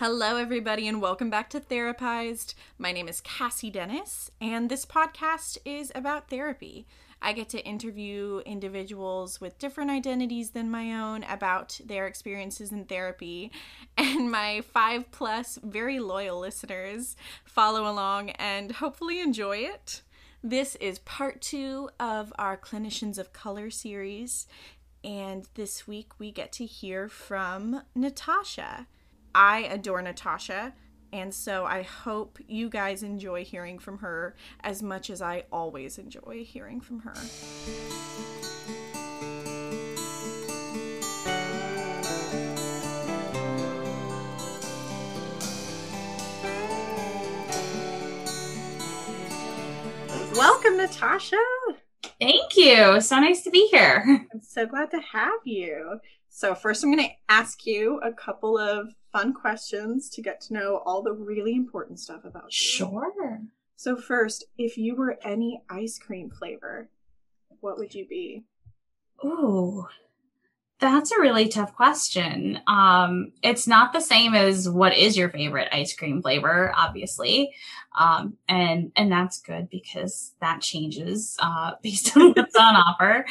Hello, everybody, and welcome back to Therapized. My name is Cassie Dennis, and this podcast is about therapy. I get to interview individuals with different identities than my own about their experiences in therapy, and my five plus very loyal listeners follow along and hopefully enjoy it. This is part two of our Clinicians of Color series, and this week we get to hear from Natasha. I adore Natasha, and so I hope you guys enjoy hearing from her as much as I always enjoy hearing from her. Welcome, Natasha. Thank you. So nice to be here. I'm so glad to have you. So, first, I'm going to ask you a couple of fun questions to get to know all the really important stuff about you. Sure. So, first, if you were any ice cream flavor, what would you be? Ooh, that's a really tough question. Um, it's not the same as what is your favorite ice cream flavor, obviously, um, and and that's good because that changes uh, based on what's on offer.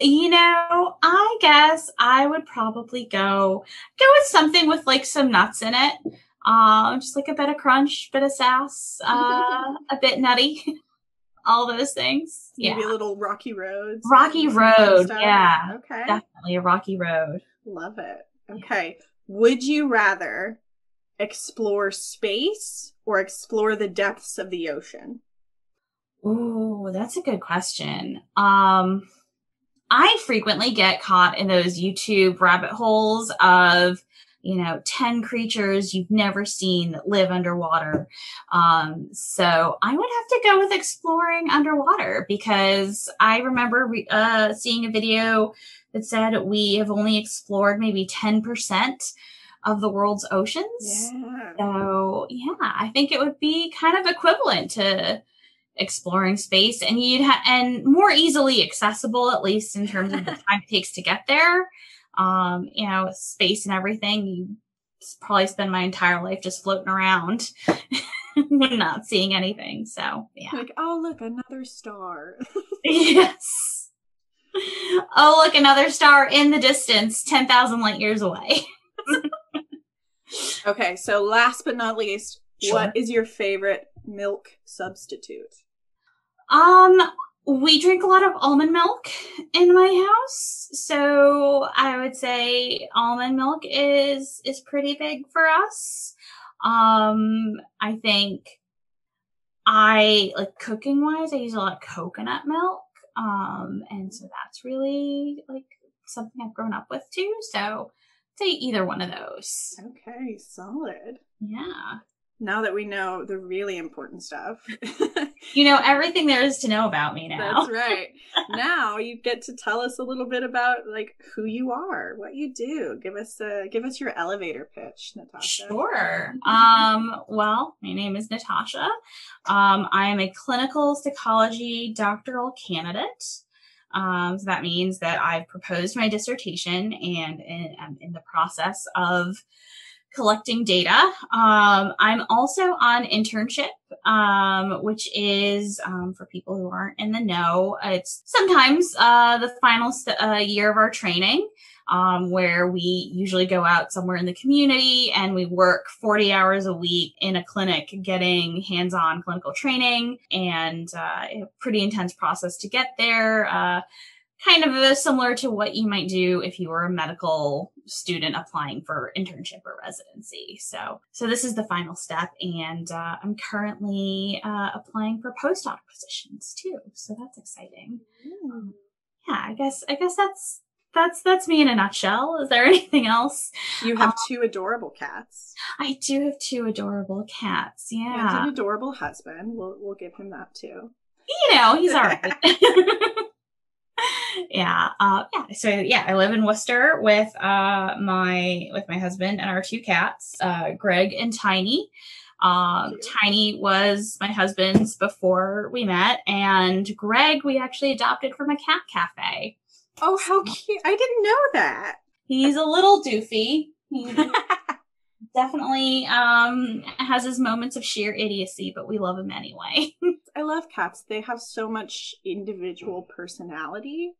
You know, I guess I would probably go go with something with like some nuts in it. Um, just like a bit of crunch, bit of sass, uh, a bit nutty, all those things. Maybe a little Rocky Road. Rocky Road. Yeah, Okay. definitely a rocky road. Love it. Okay. Would you rather explore space or explore the depths of the ocean? Ooh, that's a good question. Um, I frequently get caught in those YouTube rabbit holes of, you know, 10 creatures you've never seen that live underwater. Um, so I would have to go with exploring underwater because I remember re- uh, seeing a video that said we have only explored maybe 10% of the world's oceans. Yeah. So yeah, I think it would be kind of equivalent to exploring space and you'd ha- and more easily accessible at least in terms of the time it takes to get there. Um, you know, space and everything, you probably spend my entire life just floating around not seeing anything. So yeah. Like, oh, look, another star. yes. Oh, look, another star in the distance, 10,000 light years away. okay. So, last but not least, Sure. what is your favorite milk substitute? Um, we drink a lot of almond milk in my house, so I would say almond milk is is pretty big for us. Um, I think I like cooking wise, I use a lot of coconut milk. Um, and so that's really like something I've grown up with too. So I'd say either one of those. Okay, solid. Yeah. Now that we know the really important stuff. You know everything there is to know about me now. That's right. now you get to tell us a little bit about like who you are, what you do. Give us a give us your elevator pitch, Natasha. Sure. Um, well, my name is Natasha. Um, I am a clinical psychology doctoral candidate. Um, so that means that I've proposed my dissertation and, and I'm in the process of collecting data. Um, I'm also on internship, um, which is um, for people who aren't in the know. It's sometimes uh, the final st- uh, year of our training um, where we usually go out somewhere in the community and we work 40 hours a week in a clinic getting hands-on clinical training and uh, a pretty intense process to get there uh, kind of uh, similar to what you might do if you were a medical student applying for internship or residency so so this is the final step and uh, i'm currently uh, applying for postdoc positions too so that's exciting Mm. yeah i guess i guess that's that's that's me in a nutshell. Is there anything else? You have two adorable cats. I do have two adorable cats. And Yeah. an adorable husband. We'll we'll give him that too. You know, he's all right. yeah. Uh yeah. So yeah, I live in Worcester with uh my with my husband and our two cats, uh Greg and Tiny. Um Tiny was my husband's before we met, and Greg we actually adopted from a cat cafe. Oh, how cute! I didn't know that. He's a little doofy. He- definitely um, has his moments of sheer idiocy, but we love him anyway. I love cats. They have so much individual personality.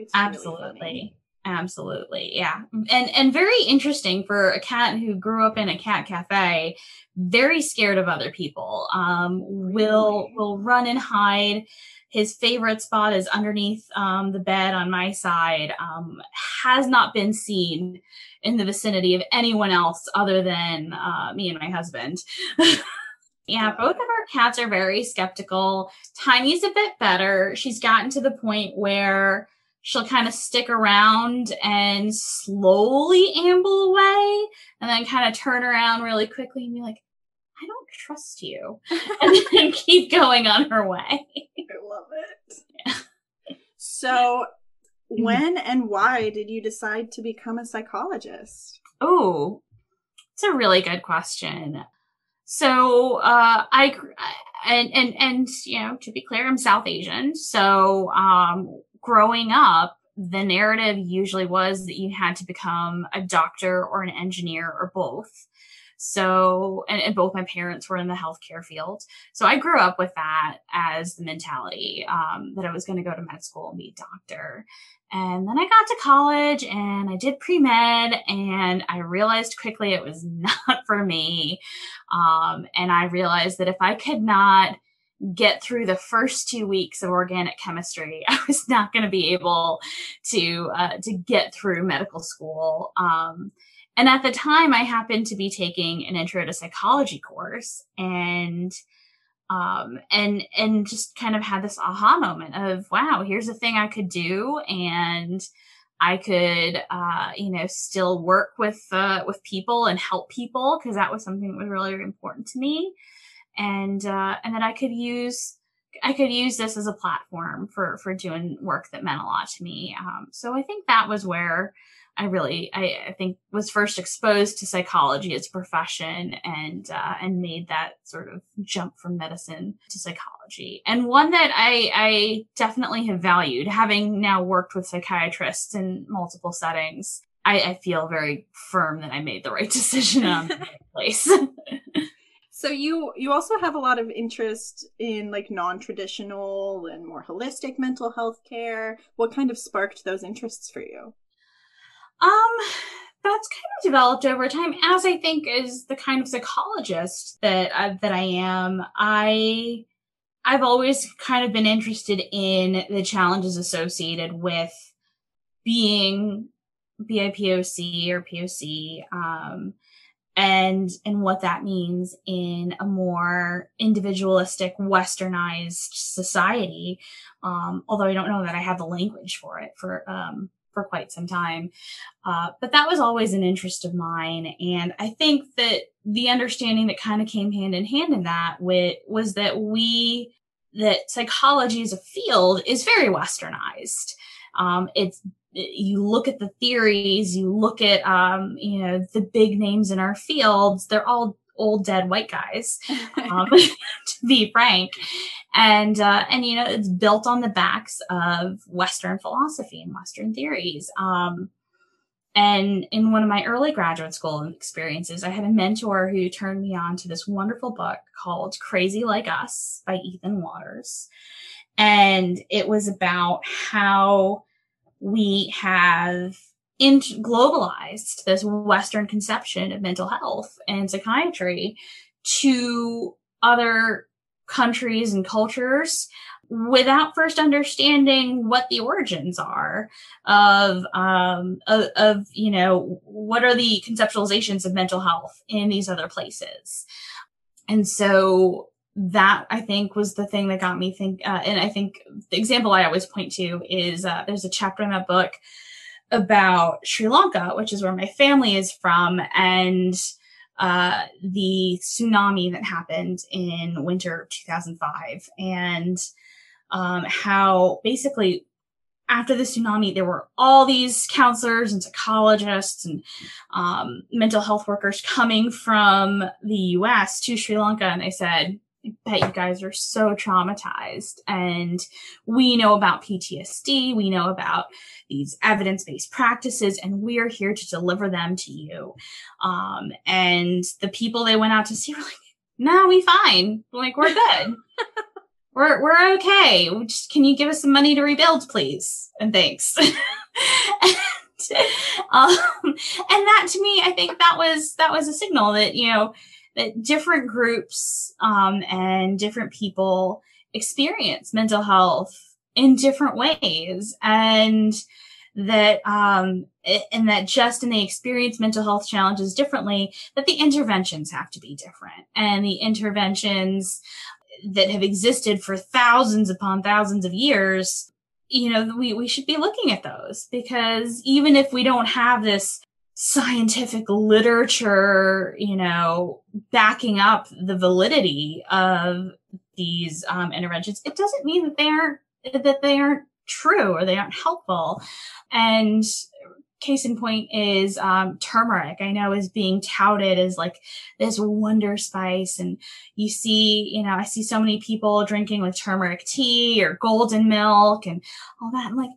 It's absolutely. Really absolutely yeah and and very interesting for a cat who grew up in a cat cafe very scared of other people um will will run and hide his favorite spot is underneath um, the bed on my side. Um, has not been seen in the vicinity of anyone else other than uh, me and my husband. yeah, both of our cats are very skeptical. Tiny's a bit better. She's gotten to the point where she'll kind of stick around and slowly amble away and then kind of turn around really quickly and be like, I don't trust you. and then keep going on her way. I love it. Yeah. So, when and why did you decide to become a psychologist? Oh, it's a really good question. So, uh, I, and, and, and, you know, to be clear, I'm South Asian. So, um, growing up, the narrative usually was that you had to become a doctor or an engineer or both. So, and, and, both my parents were in the healthcare field. So I grew up with that as the mentality um, that I was going to go to med school and be a doctor. And then I got to college and I did pre med, and I realized quickly it was not for me. Um, and I realized that if I could not get through the first two weeks of organic chemistry, I was not going to be able to uh, to get through medical school. Um, and at the time, I happened to be taking an intro to psychology course and um, and and just kind of had this aha moment of wow, here's a thing I could do, and I could uh, you know still work with uh, with people and help people because that was something that was really, really important to me, and uh, and that I could use I could use this as a platform for for doing work that meant a lot to me. Um, so I think that was where I really, I, I, think, was first exposed to psychology as a profession and uh, and made that sort of jump from medicine to psychology, and one that I, I definitely have valued. Having now worked with psychiatrists in multiple settings, I, I feel very firm that I made the right decision on the place. So you you also have a lot of interest in like non-traditional and more holistic mental health care. What kind of sparked those interests for you? Um, that's kind of developed over time, as I think is the kind of psychologist that I, that I am. I I've always kind of been interested in the challenges associated with being BIPOC or POC, um, and and what that means in a more individualistic, westernized society. Um, although I don't know that I have the language for it for um, for quite some time. Uh, but that was always an interest of mine. And I think that the understanding that kind of came hand in hand in that with, was that we, that psychology as a field is very westernized. Um, it's, you look at the theories, you look at, um, you know, the big names in our fields, they're all old dead white guys, um, to be frank and uh, and you know it's built on the backs of Western philosophy and Western theories. Um, and in one of my early graduate school experiences, I had a mentor who turned me on to this wonderful book called Crazy Like Us by Ethan Watters. And it was about how we have in- globalized this Western conception of mental health and psychiatry to other countries and cultures without first understanding what the origins are of, um, of, of, you know, what are the conceptualizations of mental health in these other places. And so that I think was the thing that got me think, uh, and I think the example I always point to is, uh, there's a chapter in that book about Sri Lanka, which is where my family is from. And, uh, the tsunami that happened in winter 2005 and um, how basically after the tsunami, there were all these counselors and psychologists and um, mental health workers coming from the US to Sri Lanka. And they said, bet you guys are so traumatized. And we know about PTSD. We know about these evidence based practices, and we are here to deliver them to you. Um, and the people they went out to see were like, no, we fine. Like, we're good. we're, we're okay. Just, can you give us some money to rebuild, please? And thanks. and, um, and that to me, I think that was, that was a signal that, you know, that different groups um, and different people experience mental health in different ways. And that um and that just in they experience mental health challenges differently that the interventions have to be different. And the interventions that have existed for thousands upon thousands of years you know we, we should be looking at those. Because even if we don't have this scientific literature, you know, backing up the validity of these um, interventions, it doesn't mean that they aren't that they aren't true or they aren't helpful. And case in point is um, turmeric. I know is being touted as like this wonder spice, and you see, you know, I see so many people drinking like turmeric tea or golden milk and all that. I'm like,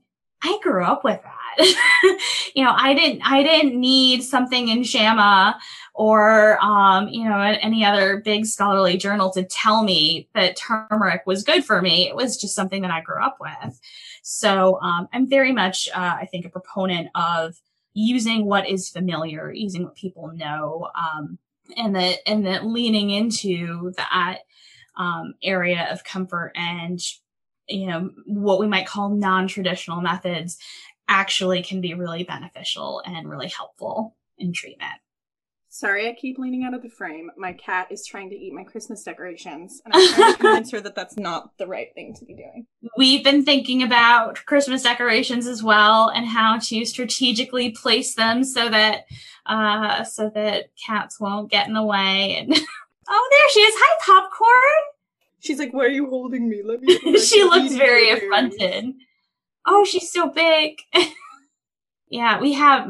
I grew up with that. you know, I didn't, I didn't need something in JAMA or, um, you know, any other big scholarly journal to tell me that turmeric was good for me. It was just something that I grew up with. So, um, I'm very much, uh, I think a proponent of using what is familiar, using what people know, um, and that, and that leaning into that, um, area of comfort and you know what we might call non-traditional methods actually can be really beneficial and really helpful in treatment. Sorry, I keep leaning out of the frame. My cat is trying to eat my Christmas decorations, and I'm trying to convince her that that's not the right thing to be doing. We've been thinking about Christmas decorations as well, and how to strategically place them so that uh, so that cats won't get in the way. And oh, there she is! Hi, popcorn. She's like, "Why are you holding me? Let me." she looks very affronted oh, she's so big. yeah, we have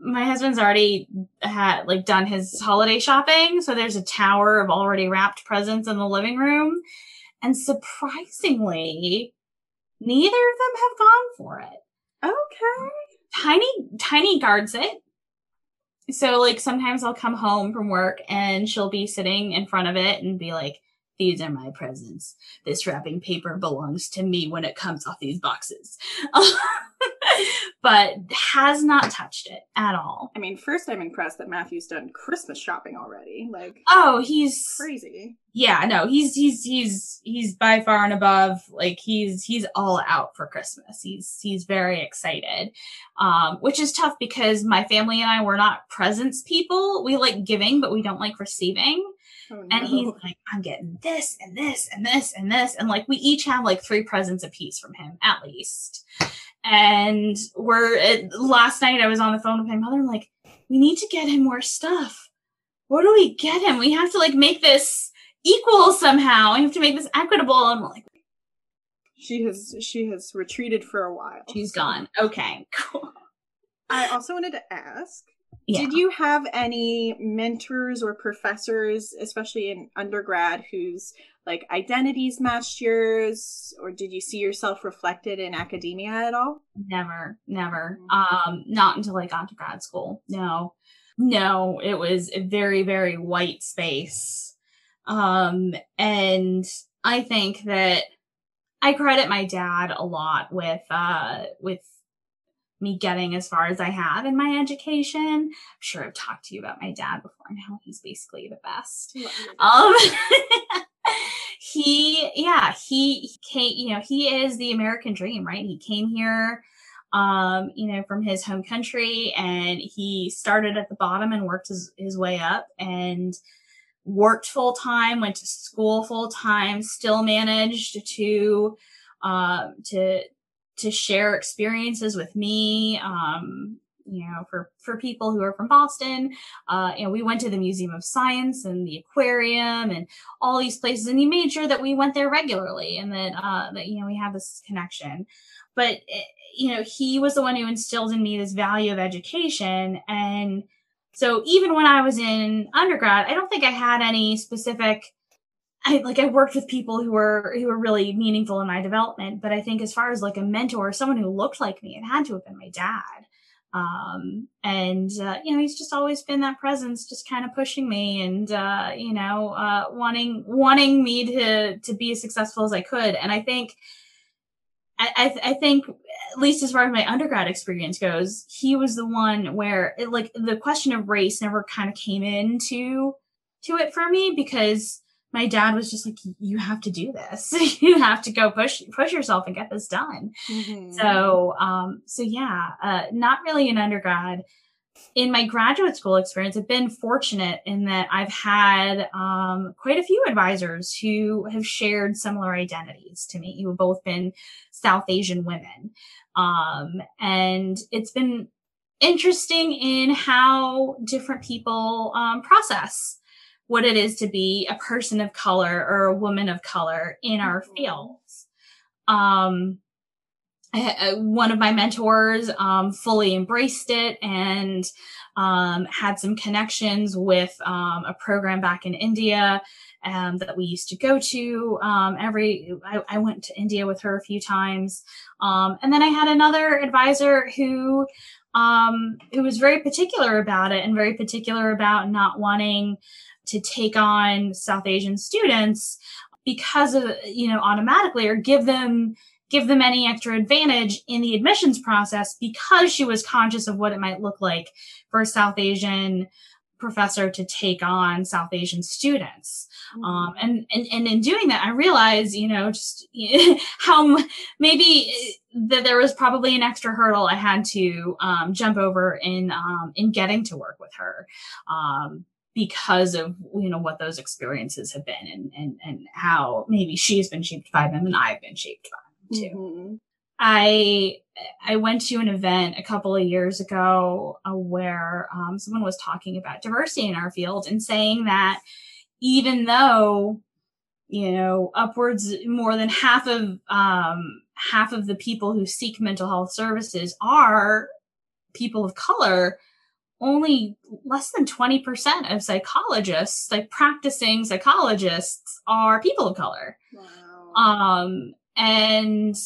my husband's already had like done his holiday shopping, so there's a tower of already wrapped presents in the living room. And surprisingly, neither of them have gone for it. Okay. Tiny Tiny guards it. So like sometimes I'll come home from work and she'll be sitting in front of it and be like, these are my presents. This wrapping paper belongs to me when it comes off these boxes. but has not touched it at all. I mean, first I'm impressed that Matthew's done Christmas shopping already. Like Oh, he's crazy. Yeah, no, he's he's he's he's by far and above like he's he's all out for Christmas. He's he's very excited. Um which is tough because my family and I were not presents people. We like giving, but we don't like receiving. Oh, no. And he's like, I'm getting this and this and this and this. And like, we each have like three presents a piece from him, at least. And we're, it, last night I was on the phone with my mother. I'm like, we need to get him more stuff. What do we get him? We have to like make this equal somehow. We have to make this equitable. And we're like, she has, she has retreated for a while. She's gone. Okay, cool. I also wanted to ask yeah. Did you have any mentors or professors, especially in undergrad, whose like identities matched yours, or did you see yourself reflected in academia at all? Never, never. Mm-hmm. Um, not until I got to grad school. No, no, it was a very, very white space. Um, and I think that I credit my dad a lot with, uh, with me getting as far as I have in my education. I'm sure I've talked to you about my dad before and how he's basically the best. Um, he, yeah, he, came, you know, he is the American dream, right? He came here, um, you know, from his home country and he started at the bottom and worked his, his way up and worked full time, went to school full time, still managed to, um, to, to share experiences with me. Um, you know, for, for people who are from Boston, uh, you know, we went to the Museum of Science and the aquarium and all these places and he made sure that we went there regularly and that, uh, that, you know, we have this connection. But, eh, you know, he was the one who instilled in me this value of education. And so even when I was in undergrad, I don't think I had any specific I like I worked with people who were who were really meaningful in my development, but I think as far as like a mentor, someone who looked like me, it had to have been my dad. Um, and uh, you know, he's just always been that presence, just kind of pushing me and uh, you know, uh, wanting wanting me to to be as successful as I could. And I think I, I, think at least as far as my undergrad experience goes, he was the one where it, like the question of race never kind of came into to it for me because my dad was just like, you have to do this. you have to go push, push yourself and get this done. Mm-hmm. So, um, so yeah, uh, not really an undergrad. In my graduate school experience, I've been fortunate in that I've had um, quite a few advisors who have shared similar identities to me, You've both been South Asian women. Um, and it's been interesting in how different people um, process what it is to be a person of color or a woman of color in our mm-hmm. fields. Um, I, one of my mentors um, fully embraced it and um, had some connections with um, a program back in India um, that we used to go to. Um, every I, I, went to India with her a few times, um, and then I had another advisor who who was very particular about it and very particular about not wanting to take on South Asian students because of, you know, automatically or give them give them any extra advantage in the admissions process because she was conscious of what it might look like for a South Asian professor to take on South Asian students. Mm-hmm. Um, and, and, and in doing that, I realized, you know, just how maybe that there was probably an extra hurdle I had to, um, jump over in, um, in getting to work with her. Because of you know what those experiences have been and and and how maybe she's been shaped by them and I've been shaped by them too. Mm-hmm. I I went to an event a couple of years ago uh, where um, someone was talking about diversity in our field and saying that even though you know upwards more than half of um, half of the people who seek mental health services are people of color only less than 20% of psychologists, like practicing psychologists, are people of color. Wow. Um, and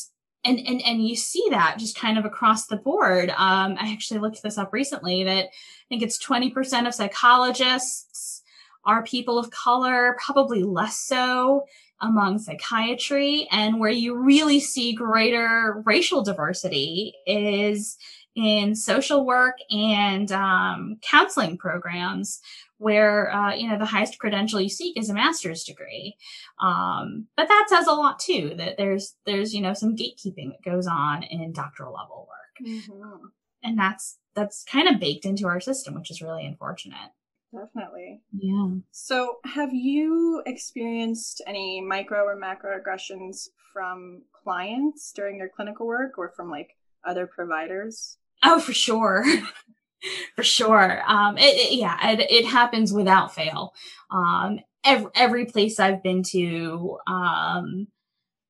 and and and you see that just kind of across the board. Um, I actually looked this up recently that I think it's 20% of psychologists are people of color, probably less so among psychiatry. And where you really see greater racial diversity is in social work and um, counseling programs where uh, you know the highest credential you seek is a master's degree. Um, but that says a lot too that there's there's you know some gatekeeping that goes on in doctoral level work. Mm-hmm. and that's that's kind of baked into our system which is really unfortunate. Definitely. Yeah. So have you experienced any micro or macro aggressions from clients during your clinical work or from like other providers Oh, for sure. for sure. Um, it, it, yeah, it, it, happens without fail. Um, every, every place I've been to, um,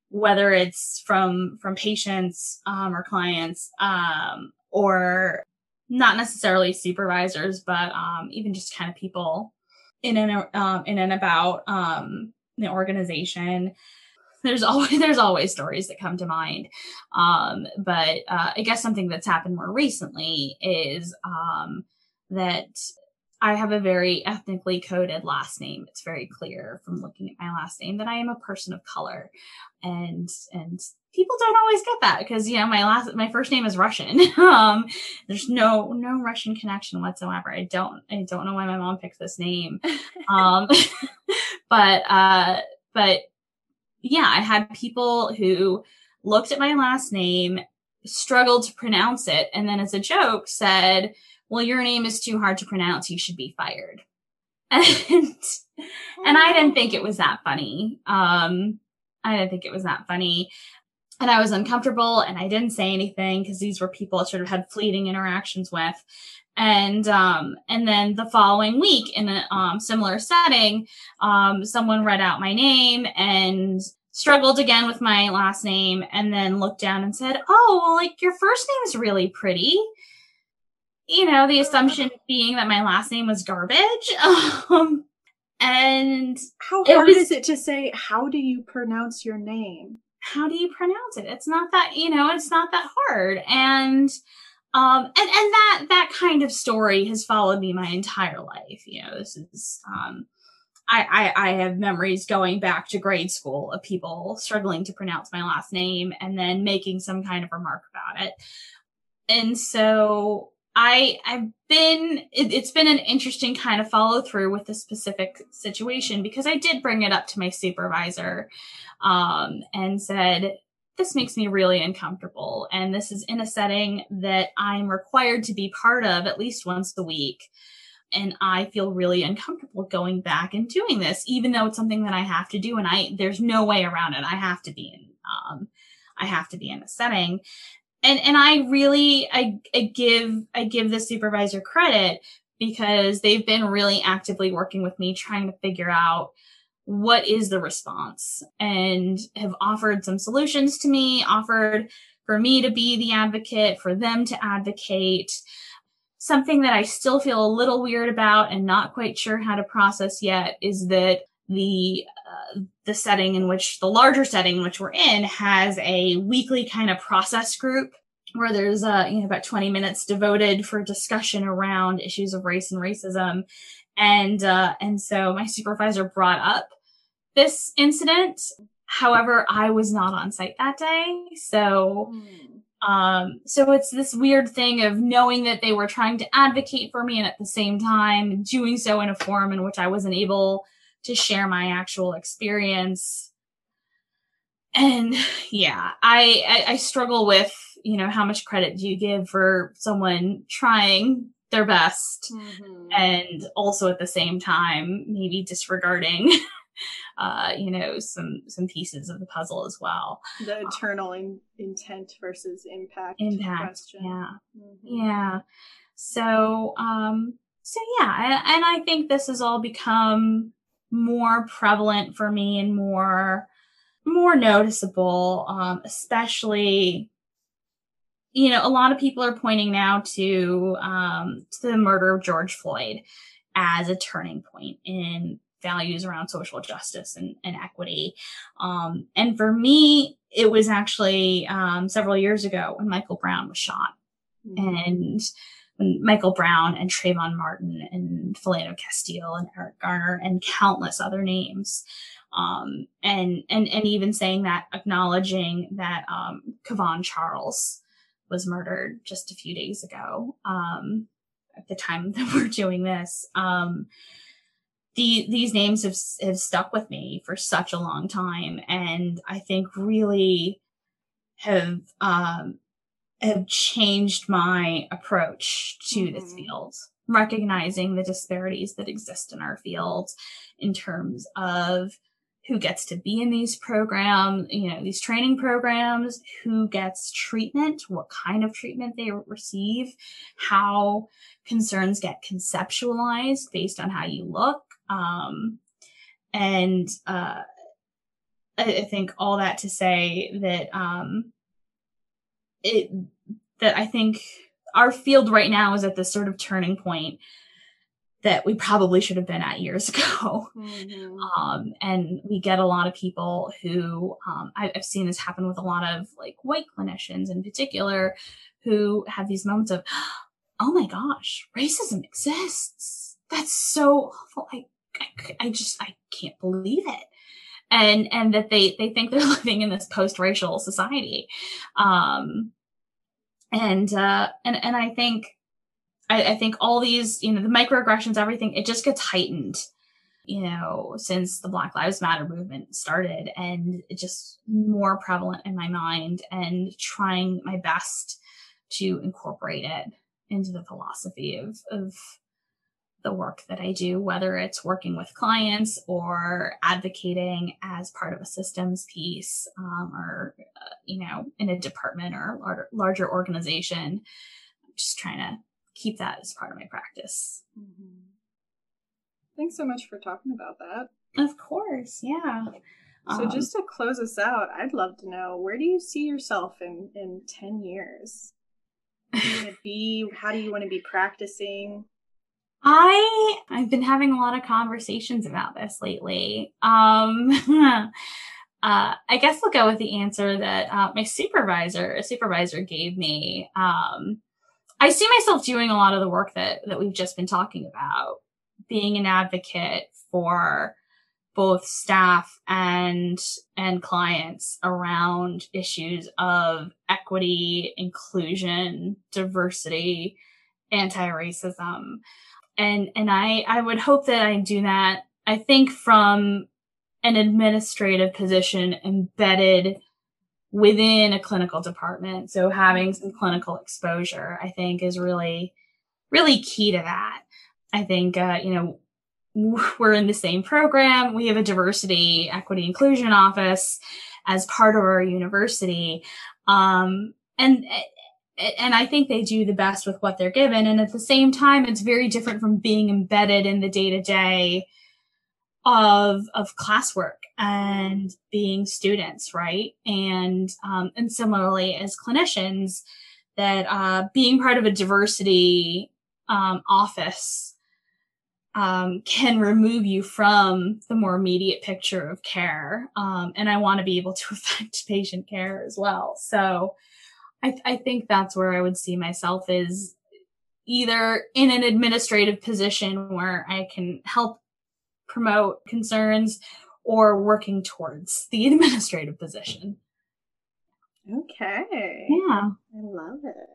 whether it's from, from patients, um, or clients, um, or not necessarily supervisors, but, um, even just kind of people in and, um, in and about, um, the organization there's always there's always stories that come to mind. Um, but uh, i guess something that's happened more recently is um, that i have a very ethnically coded last name. It's very clear from looking at my last name that i am a person of color. And and people don't always get that because you know my last my first name is russian. Um there's no no russian connection whatsoever. I don't i don't know why my mom picked this name. Um but uh but yeah, I had people who looked at my last name, struggled to pronounce it, and then as a joke said, well, your name is too hard to pronounce. You should be fired. And, and I didn't think it was that funny. Um, I didn't think it was that funny. And I was uncomfortable and I didn't say anything because these were people I sort of had fleeting interactions with and um, and then the following week in a um, similar setting um, someone read out my name and struggled again with my last name and then looked down and said oh well like your first name is really pretty you know the assumption being that my last name was garbage um, and how hard was- is it to say how do you pronounce your name? how do you pronounce it? It's not that, you know, it's not that hard. And um and and that that kind of story has followed me my entire life. You know, this is um I, I I have memories going back to grade school of people struggling to pronounce my last name and then making some kind of remark about it. And so I I've been it, it's been an interesting kind of follow through with this specific situation because I did bring it up to my supervisor um, and said, This makes me really uncomfortable. And this is in a setting that I'm required to be part of at least once a week. And I feel really uncomfortable going back and doing this, even though it's something that I have to do. And I, there's no way around it. I have to be in, um, I have to be in a setting. And, and I really, I, I give, I give the supervisor credit because they've been really actively working with me trying to figure out what is the response and have offered some solutions to me, offered for me to be the advocate, for them to advocate. Something that I still feel a little weird about and not quite sure how to process yet is that the uh, the setting in which the larger setting in which we're in has a weekly kind of process group where there's uh you know about 20 minutes devoted for discussion around issues of race and racism and uh, and so my supervisor brought up this incident. However, I was not on site that day, so um, so it's this weird thing of knowing that they were trying to advocate for me, and at the same time doing so in a form in which I wasn't able to share my actual experience. And yeah, I, I, I struggle with you know how much credit do you give for someone trying their best Mhm. and also at the same time maybe disregarding uh you know some some pieces of the puzzle as well the eternal in, intent versus impact, impact question. yeah Mhm. yeah so um so yeah and, and i think this has all become more prevalent for me and more more noticeable um especially you know a lot of people are pointing now to um to the murder of george floyd as a turning point in values around social justice and, and equity um and for me it was actually um several years ago when michael brown was shot Mhm. and when Michael Brown and Trayvon Martin and Philando Castile and Eric Garner and countless other names. Um, and, and, and even saying that, acknowledging that, um, Kavon Charles was murdered just a few days ago, um, at the time that we're doing this. Um, the, these names have, have stuck with me for such a long time. And I think really have, um, have changed my approach to this Mhm. field, recognizing the disparities that exist in our field in terms of who gets to be in these programs, you know, these training programs, who gets treatment, what kind of treatment they receive, how concerns get conceptualized based on how you look. Um, and uh, I, I think all that to say that um, it that I think our field right now is at this sort of turning point that we probably should have been at years ago. Mhm. Um, and we get a lot of people who um, I, I've seen this happen with a lot of like white clinicians in particular who have these moments of, oh my gosh, racism exists. That's so awful. I, I, I just, I can't believe it. And, and that they, they think they're living in this post-racial society. Um, and, uh, and, and I think, I, I think all these, you know, the microaggressions, everything, it just gets heightened you know, since the Black Lives Matter movement started and it's just more prevalent in my mind and trying my best to incorporate it into the philosophy of, of the work that I do, whether it's working with clients or advocating as part of a systems piece um, or, uh, you know, in a department or lar- larger organization. I'm just trying to keep that as part of my practice. Mhm. Thanks so much for talking about that. Of course, yeah. So Um, just to close us out, I'd love to know where do you see yourself in in 10 years? Where do you want to be? How do you want to be practicing? I I've been having a lot of conversations about this lately. Um, uh, I guess I'll go with the answer that uh, my supervisor, a supervisor, gave me. Um, I see myself doing a lot of the work that that we've just been talking about, being an advocate for both staff and and clients around issues of equity, inclusion, diversity, anti-racism. And and I I would hope that I do that I think from an administrative position embedded within a clinical department. So having some clinical exposure, I think is really really key to that. I think uh, you know we're in the same program. We have a diversity, equity, inclusion office as part of our university. Um, and, and I think they do the best with what they're given. And at the same time, it's very different from being embedded in the day to day of, of classwork and being students, right? And, um, and similarly as clinicians that, uh, being part of a diversity, um, office um, can remove you from the more immediate picture of care. Um, and I want to be able to affect patient care as well. So I, th- I think that's where I would see myself is either in an administrative position where I can help promote concerns or working towards the administrative position. Okay. Yeah. I love it.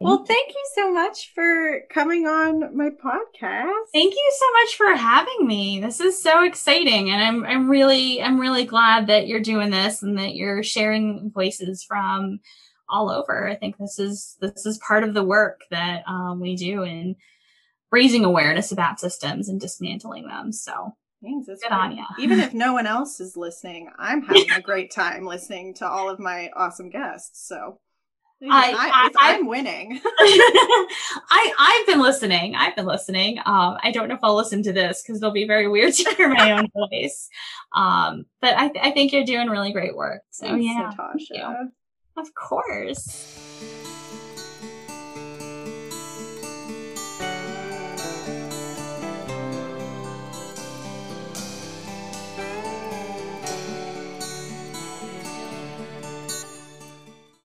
Well, thank you so much for coming on my podcast. Thank you so much for having me. This is so exciting and I'm I'm really I'm really glad that you're doing this and that you're sharing voices from all over. I think this is this is part of the work that um, we do in raising awareness about systems and dismantling them. So Thanks. Good on you. Even if no one else is listening, I'm having a great time listening to all of my awesome guests. So I, I, am winning. I I've been listening. I've been listening. Um, I don't know if I'll listen to this because it'll be very weird to hear my own voice. Um, but I, th- I think you're doing really great work. So Thanks, yeah, Natasha. Of course.